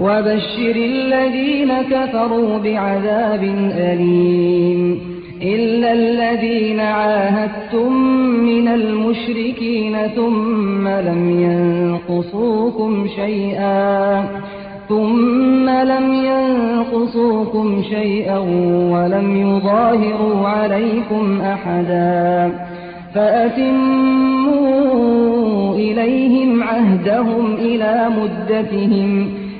وبشر الذين كفروا بعذاب أليم إلا الذين عاهدتم من المشركين ثم لم ينقصوكم شيئا ثم لم ينقصوكم شيئا ولم يظاهروا عليكم أحدا فأتموا إليهم عهدهم إلى مدتهم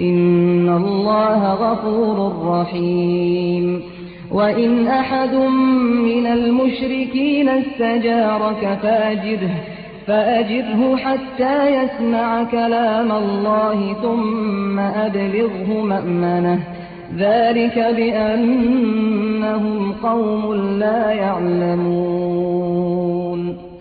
إن الله غفور رحيم. وإن أحد من المشركين استجارك فأجره فأجره حتى يسمع كلام الله ثم أبلغه مأمنه. ذلك بأنهم قوم لا يعلمون.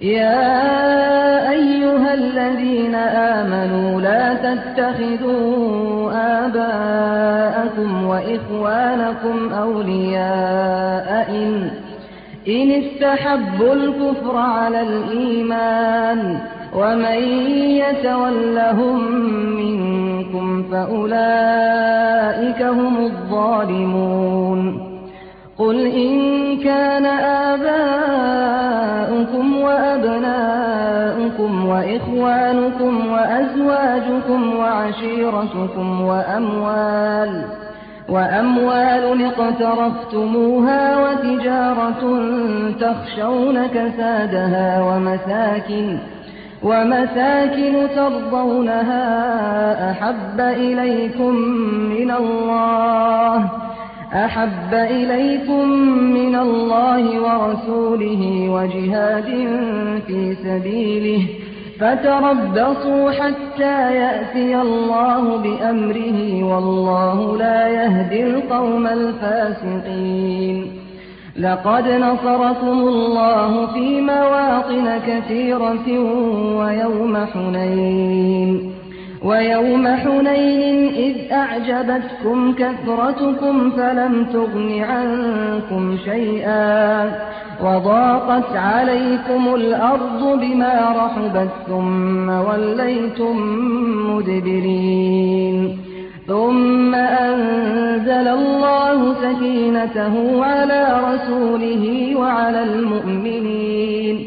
يا أيها الذين آمنوا لا تتخذوا آباءكم وإخوانكم أولياء إن, إن استحبوا الكفر على الإيمان ومن يتولهم منكم فأولئك هم الظالمون قل إن كان آباؤكم وأبناؤكم وإخوانكم وأزواجكم وعشيرتكم وأموال وأموال اقترفتموها وتجارة تخشون كسادها ومساكن ومساكن ترضونها أحب إليكم من الله أحب إليكم من الله ورسوله وجهاد في سبيله فتربصوا حتى يأتي الله بأمره والله لا يهدي القوم الفاسقين. لقد نصركم الله في مواطن كثيرة ويوم حنين. ويوم حنين إذ أعجبتكم كثرتكم فلم تغن عنكم شيئا وضاقت عليكم الأرض بما رحبت ثم وليتم مدبرين ثم أنزل الله سكينته على رسوله وعلى المؤمنين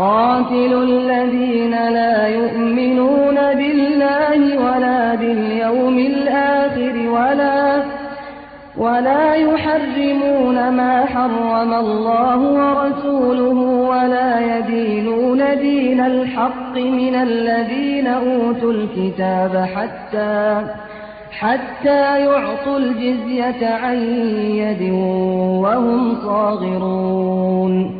قاتل الذين لا يؤمنون بالله ولا باليوم الآخر ولا ولا يحرمون ما حرم الله ورسوله ولا يدينون دين الحق من الذين أوتوا الكتاب حتى حتى يعطوا الجزية عن يد وهم صاغرون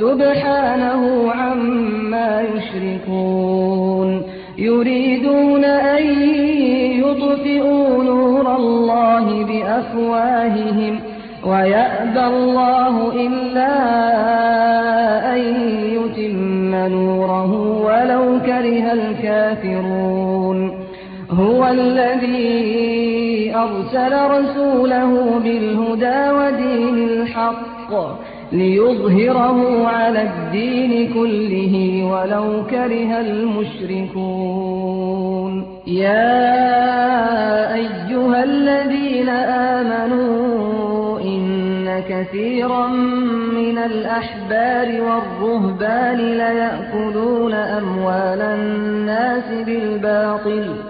سبحانه عما يشركون. يريدون أن يطفئوا نور الله بأفواههم ويأبى الله إلا أن يتم نوره ولو كره الكافرون. هو الذي أرسل رسوله بالهدى ودين الحق ليظهره على الدين كله ولو كره المشركون. يا أيها الذين آمنوا إن كثيرا من الأحبار والرهبان ليأكلون أموال الناس بالباطل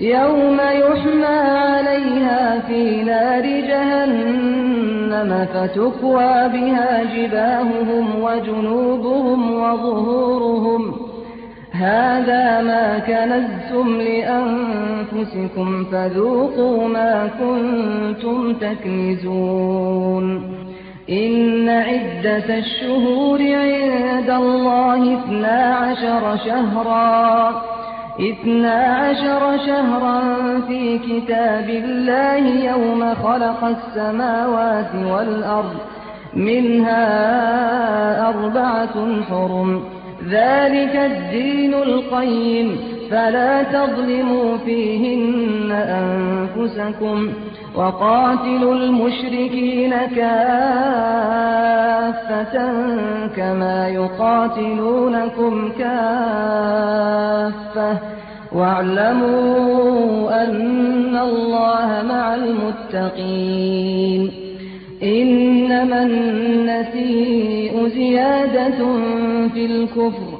يوم يحمى عليها في نار جهنم فتكوى بها جباههم وجنوبهم وظهورهم. هذا ما كنزتم لأنفسكم فذوقوا ما كنتم تكنزون. إن عدة الشهور عند الله اثنا عشر شهرا. اثنا عشر شهرا في كتاب الله يوم خلق السماوات والأرض منها أربعة حرم. ذلك الدين القيم. فلا تظلموا فيهن أنفسكم وقاتلوا المشركين كافة كما يقاتلونكم كافة. واعلموا أن الله مع المتقين. إنما النسيء زيادة في الكفر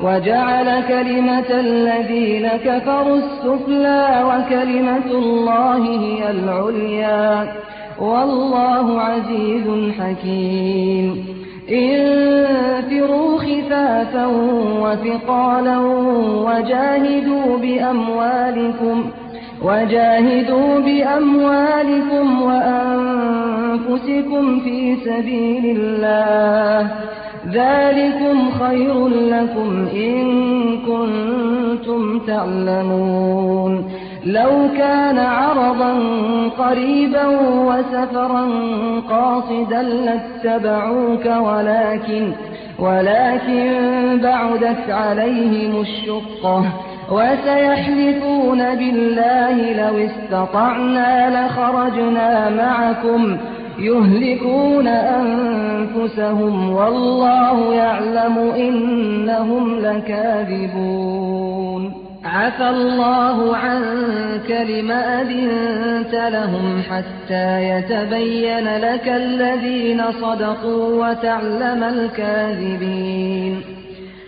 وجعل كلمة الذين كفروا السفلى وكلمة الله هي العليا. والله عزيز حكيم. انفروا خفافا وثقالا وجاهدوا بأموالكم وجاهدوا بأموالكم وأنفسكم في سبيل الله. ذلكم خير لكم إن كنتم تعلمون. لو كان عرضا قريبا وسفرا قاصدا لاتبعوك ولكن ولكن بعدت عليهم الشقة وسيحلفون بالله لو استطعنا لخرجنا معكم. يهلكون أنفسهم والله يعلم إنهم لكاذبون. عفى الله عنك لما أذنت لهم حتى يتبين لك الذين صدقوا وتعلم الكاذبين.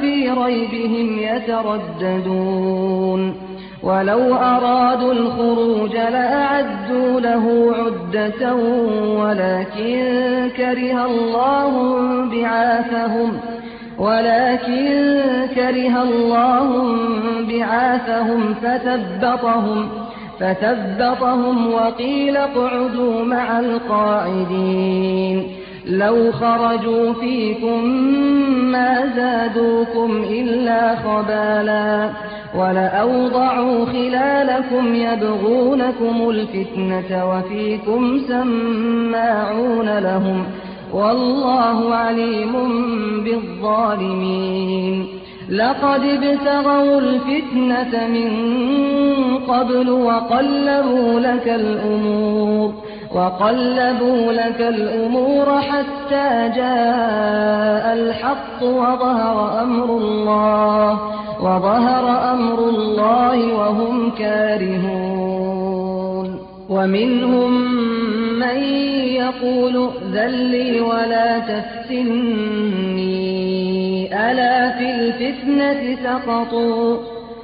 في ريبهم يترددون. ولو أرادوا الخروج لأعدوا له عدة ولكن كره الله بعاثهم ولكن كره الله بعاثهم فثبطهم فثبطهم وقيل اقعدوا مع القاعدين. لو خرجوا فيكم ما زادوكم إلا خبالا ولأوضعوا خلالكم يبغونكم الفتنة وفيكم سماعون لهم والله عليم بالظالمين لقد ابتغوا الفتنة من قبل وقلبوا لك الأمور وقلبوا لك الأمور حتى جاء الحق وظهر أمر الله وظهر أمر الله وهم كارهون. ومنهم من يقول ذلي ولا تفتني ألا في الفتنة سقطوا؟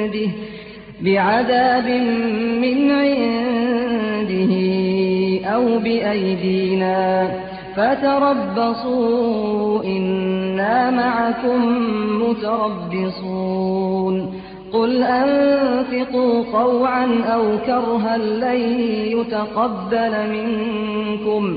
عنده بعذاب من عنده أو بأيدينا فتربصوا إنا معكم متربصون قل أنفقوا طوعا أو كرها لن يتقبل منكم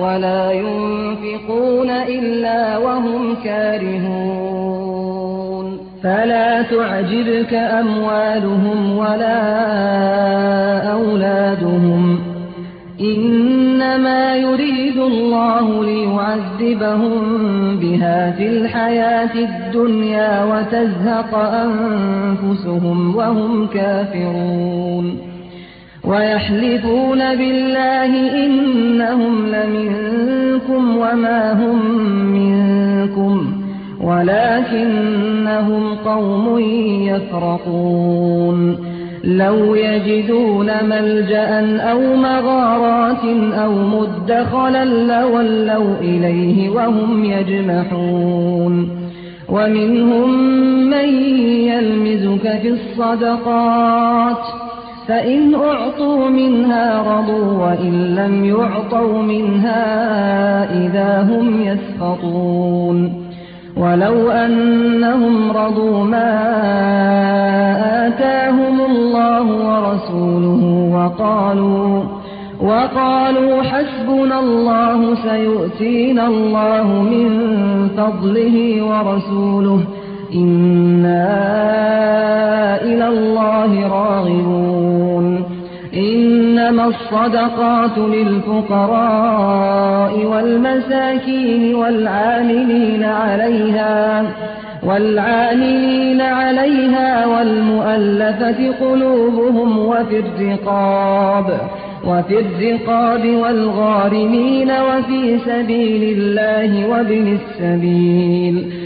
ولا ينفقون إلا وهم كارهون. فلا تعجبك أموالهم ولا أولادهم. إنما يريد الله ليعذبهم بها في الحياة الدنيا وتزهق أنفسهم وهم كافرون. ويحلفون بالله إنهم لمنكم وما هم منكم ولكنهم قوم يفرقون لو يجدون ملجأ أو مغارات أو مدخلا لولوا إليه وهم يجمحون ومنهم من يلمزك في الصدقات فإن أعطوا منها رضوا وإن لم يعطوا منها إذا هم يسخطون. ولو أنهم رضوا ما آتاهم الله ورسوله وقالوا وقالوا حسبنا الله سيؤتينا الله من فضله ورسوله إنا إلى الله راغبون إنما الصدقات للفقراء والمساكين والعاملين عليها والعاملين عليها والمؤلفة قلوبهم وفي الرقاب وفي الرقاب والغارمين وفي سبيل الله وابن السبيل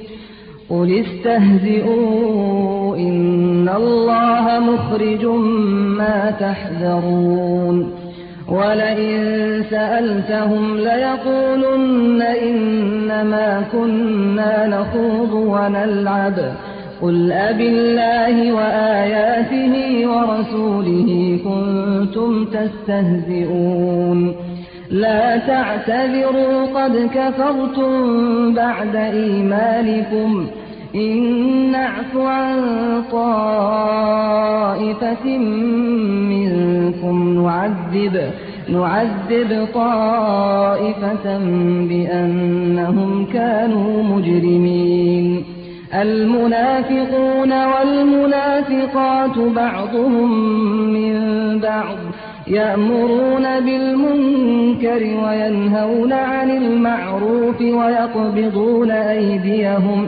قل استهزئوا إن الله مخرج ما تحذرون ولئن سألتهم ليقولن إنما كنا نخوض ونلعب قل أب الله وآياته ورسوله كنتم تستهزئون لا تعتذروا قد كفرتم بعد إيمانكم إن نعف عن طائفة منكم نعذب نعذب طائفة بأنهم كانوا مجرمين. المنافقون والمنافقات بعضهم من بعض يأمرون بالمنكر وينهون عن المعروف ويقبضون أيديهم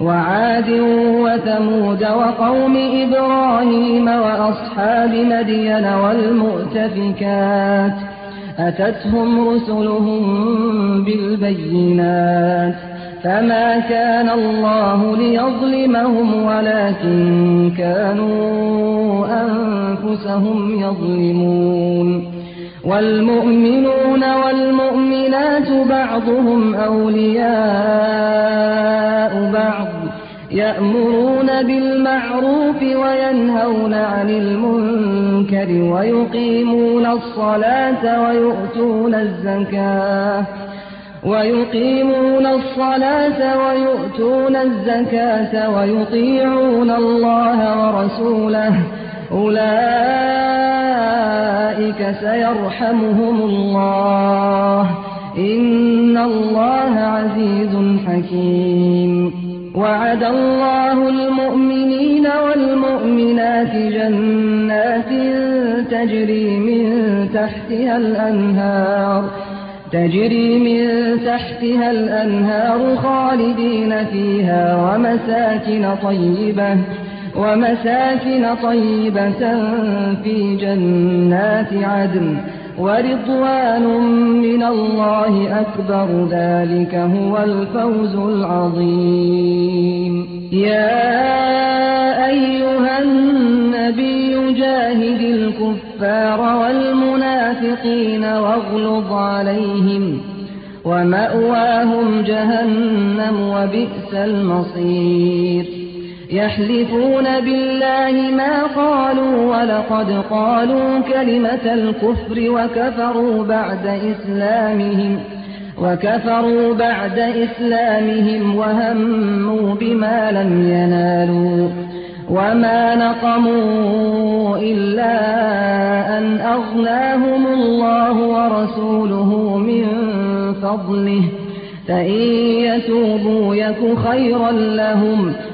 وعاد وثمود وقوم إبراهيم وأصحاب مدين والمؤتفكات أتتهم رسلهم بالبينات فما كان الله ليظلمهم ولكن كانوا أنفسهم يظلمون والمؤمنون والمؤمنات بعضهم أولياء بعض يأمرون بالمعروف وينهون عن المنكر ويقيمون الصلاة ويؤتون الزكاة ويقيمون الصلاة ويؤتون الزكاة ويطيعون الله ورسوله أولئك سيرحمهم الله. إن الله عزيز حكيم. وعد الله المؤمنين والمؤمنات جنات تجري من تحتها الأنهار. تجري من تحتها الأنهار خالدين فيها ومساكن طيبة. ومساكن طيبة في جنات عدن ورضوان من الله أكبر ذلك هو الفوز العظيم. يا أيها النبي جاهد الكفار والمنافقين واغلظ عليهم ومأواهم جهنم وبئس المصير. يحلفون بالله ما قالوا ولقد قالوا كلمة الكفر وكفروا بعد إسلامهم وكفروا بعد إسلامهم وهموا بما لم ينالوا وما نقموا إلا أن أغناهم الله ورسوله من فضله فإن يتوبوا يك خيرا لهم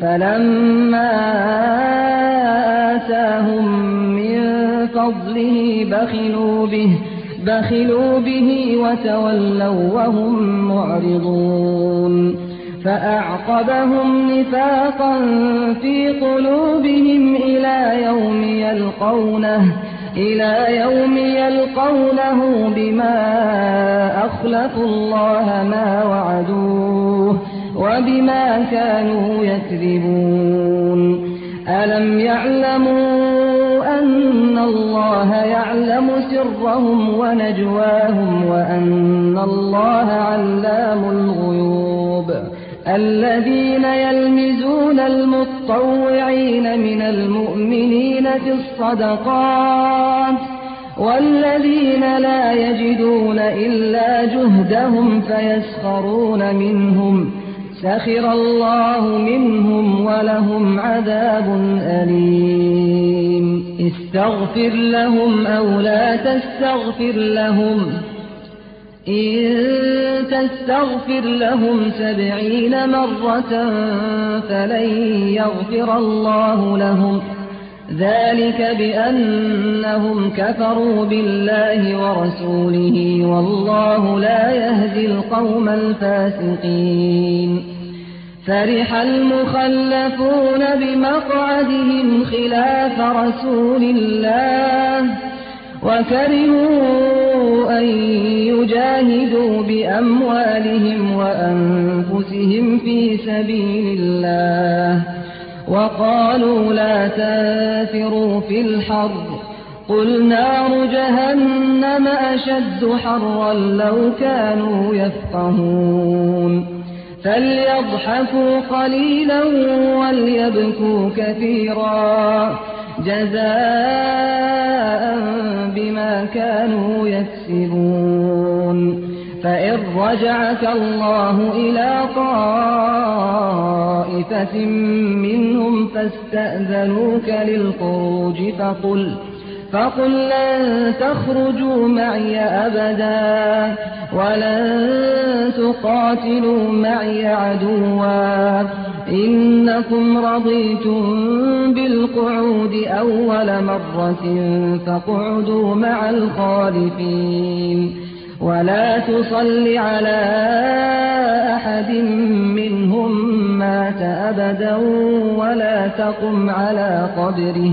فلما آتاهم من فضله بخلوا به بخلوا به وتولوا وهم معرضون. فأعقبهم نفاقا في قلوبهم إلى يوم يلقونه إلى يوم يلقونه بما أخلفوا الله ما وعدوه. وبما كانوا يكذبون. ألم يعلموا أن الله يعلم سرهم ونجواهم وأن الله علام الغيوب؟ الذين يلمزون المطوعين من المؤمنين في الصدقات والذين لا يجدون إلا جهدهم فيسخرون منهم. سخر الله منهم ولهم عذاب أليم. استغفر لهم أو لا تستغفر لهم. إن تستغفر لهم سبعين مرة فلن يغفر الله لهم. ذلك بأنهم كفروا بالله ورسوله والله لا يهدي القوم الفاسقين. فرح المخلفون بمقعدهم خلاف رسول الله وكرهوا أن يجاهدوا بأموالهم وأنفسهم في سبيل الله وقالوا لا تنفروا في الحر قل نار جهنم أشد حرا لو كانوا يفقهون فليضحكوا قليلا وليبكوا كثيرا. جزاء بما كانوا يكسبون. فإن رجعك الله إلى طائفة منهم فاستأذنوك للخروج فقل فقل لن تخرجوا معي أبدا ولن تقاتلوا معي عدوا. إنكم رضيتم بالقعود أول مرة فاقعدوا مع الخالفين. ولا تصل على أحد منهم مات أبدا ولا تقم على قبره.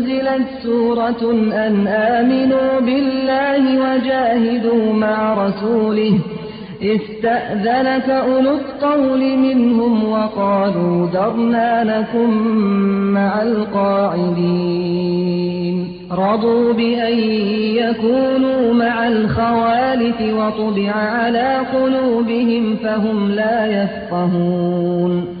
أنزلت سورة أن آمنوا بالله وجاهدوا مع رسوله. استأذنك أولو الطول منهم وقالوا درنا لكم مع القاعدين. رضوا بأن يكونوا مع الخوالف وطبع على قلوبهم فهم لا يفقهون.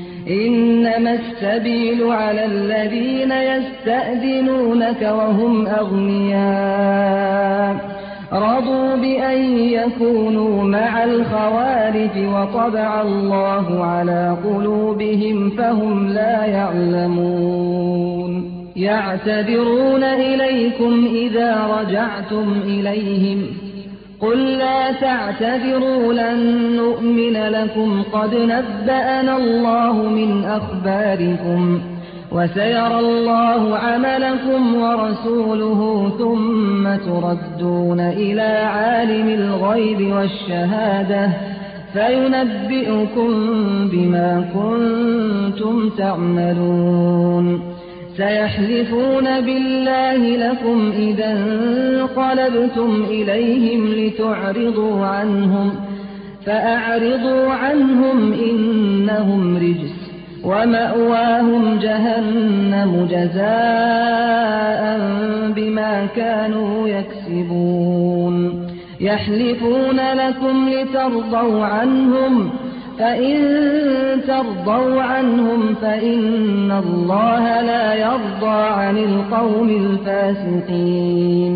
إنما السبيل على الذين يستأذنونك وهم أغنياء. رضوا بأن يكونوا مع الخوارج وطبع الله على قلوبهم فهم لا يعلمون. يعتذرون إليكم إذا رجعتم إليهم. قل لا تعتذروا لن نؤمن لكم قد نبأنا الله من أخباركم وسيرى الله عملكم ورسوله ثم تردون إلى عالم الغيب والشهادة فينبئكم بما كنتم تعملون سيحلفون بالله لكم إذا انقلبتم إليهم لتعرضوا عنهم فأعرضوا عنهم إنهم رجس ومأواهم جهنم جزاء بما كانوا يكسبون. يحلفون لكم لترضوا عنهم فإن ترضوا عنهم فإن الله لا يرضى عن القوم الفاسقين.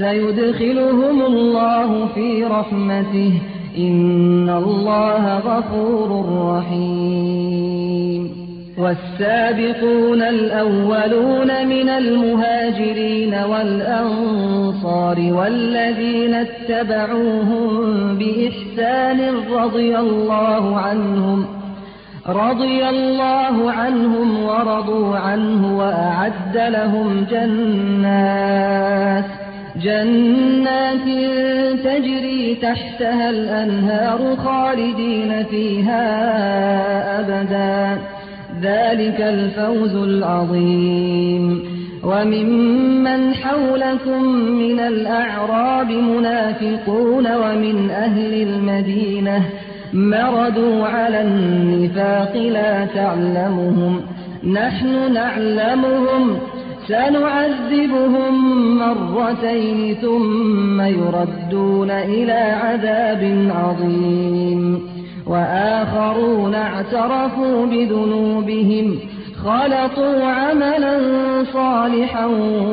سيدخلهم الله في رحمته. إن الله غفور رحيم. والسابقون الأولون من المهاجرين والأنصار والذين اتبعوهم بإحسان رضي الله عنهم رضي الله عنهم ورضوا عنه وأعد لهم جنات. جنات تجري تحتها الأنهار خالدين فيها أبدا. ذلك الفوز العظيم. وممن حولكم من الأعراب منافقون ومن أهل المدينة مردوا على النفاق لا تعلمهم. نحن نعلمهم سنعذبهم مرتين ثم يردون إلى عذاب عظيم. وآخرون اعترفوا بذنوبهم خلطوا عملا صالحا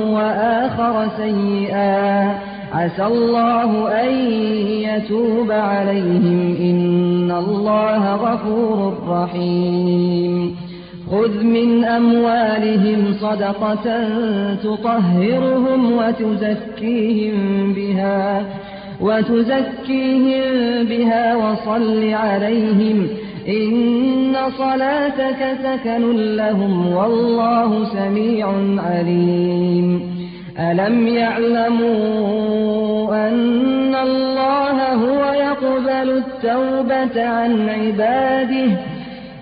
وآخر سيئا. عسى الله أن يتوب عليهم إن الله غفور رحيم. خذ من أموالهم صدقة تطهرهم وتزكيهم بها وتزكيهم بها وصل عليهم. إن صلاتك سكن لهم والله سميع عليم. ألم يعلموا أن الله هو يقبل التوبة عن عباده؟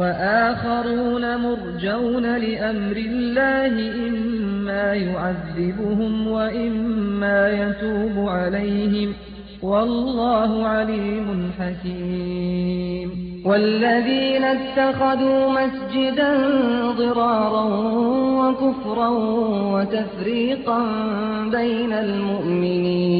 وآخرون مرجون لأمر الله إما يعذبهم وإما يتوب عليهم. والله عليم حكيم. والذين اتخذوا مسجدا ضرارا وكفرا وتفريقا بين المؤمنين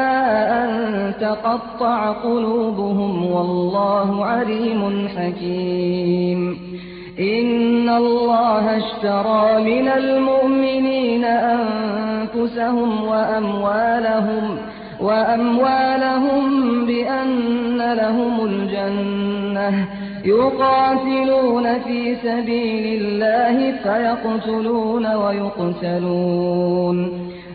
تقطع قلوبهم والله عليم حكيم. إن الله اشترى من المؤمنين أنفسهم وأموالهم وأموالهم بأن لهم الجنة. يقاتلون في سبيل الله فيقتلون ويقتلون.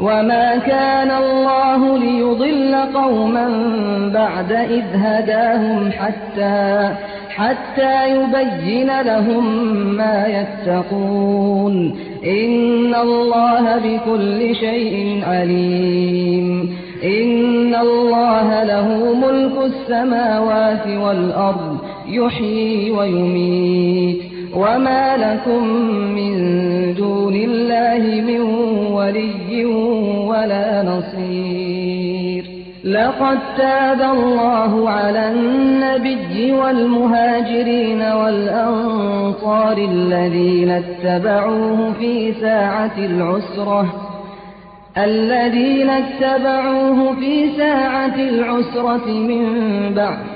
وما كان الله ليضل قوما بعد إذ هداهم حتى حتى يبين لهم ما يتقون إن الله بكل شيء عليم إن الله له ملك السماوات والأرض يحيي ويميت وما لكم من دون الله من ولي ولا نصير لقد تاب الله على النبي والمهاجرين والأنصار الذين اتبعوه في ساعة العسرة الذين اتبعوه في ساعة العسرة من بعد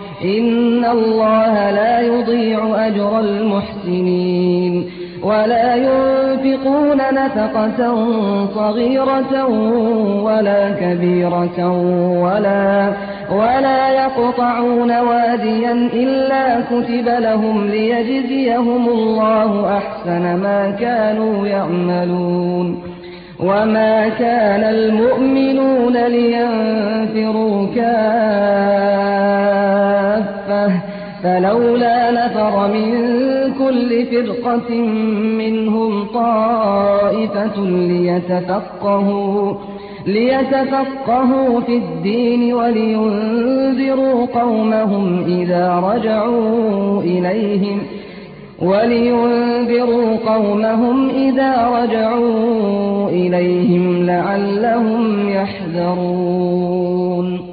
إن الله لا يضيع أجر المحسنين ولا ينفقون نفقة صغيرة ولا كبيرة ولا ولا يقطعون واديا إلا كتب لهم ليجزيهم الله أحسن ما كانوا يعملون وما كان المؤمنون لينفروا كافة فلولا نفر من كل فرقة منهم طائفة ليتفقهوا ليتفقهوا في الدين ولينذروا قومهم إذا رجعوا إليهم ولينذروا قومهم إذا رجعوا إليهم لعلهم يحذرون.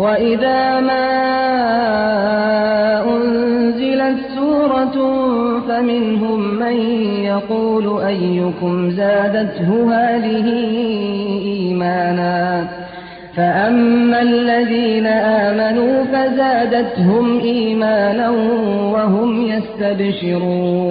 وإذا ما أنزلت سورة فمنهم من يقول أيكم زادته هذه إيمانا فأما الذين آمنوا فزادتهم إيمانا وهم يستبشرون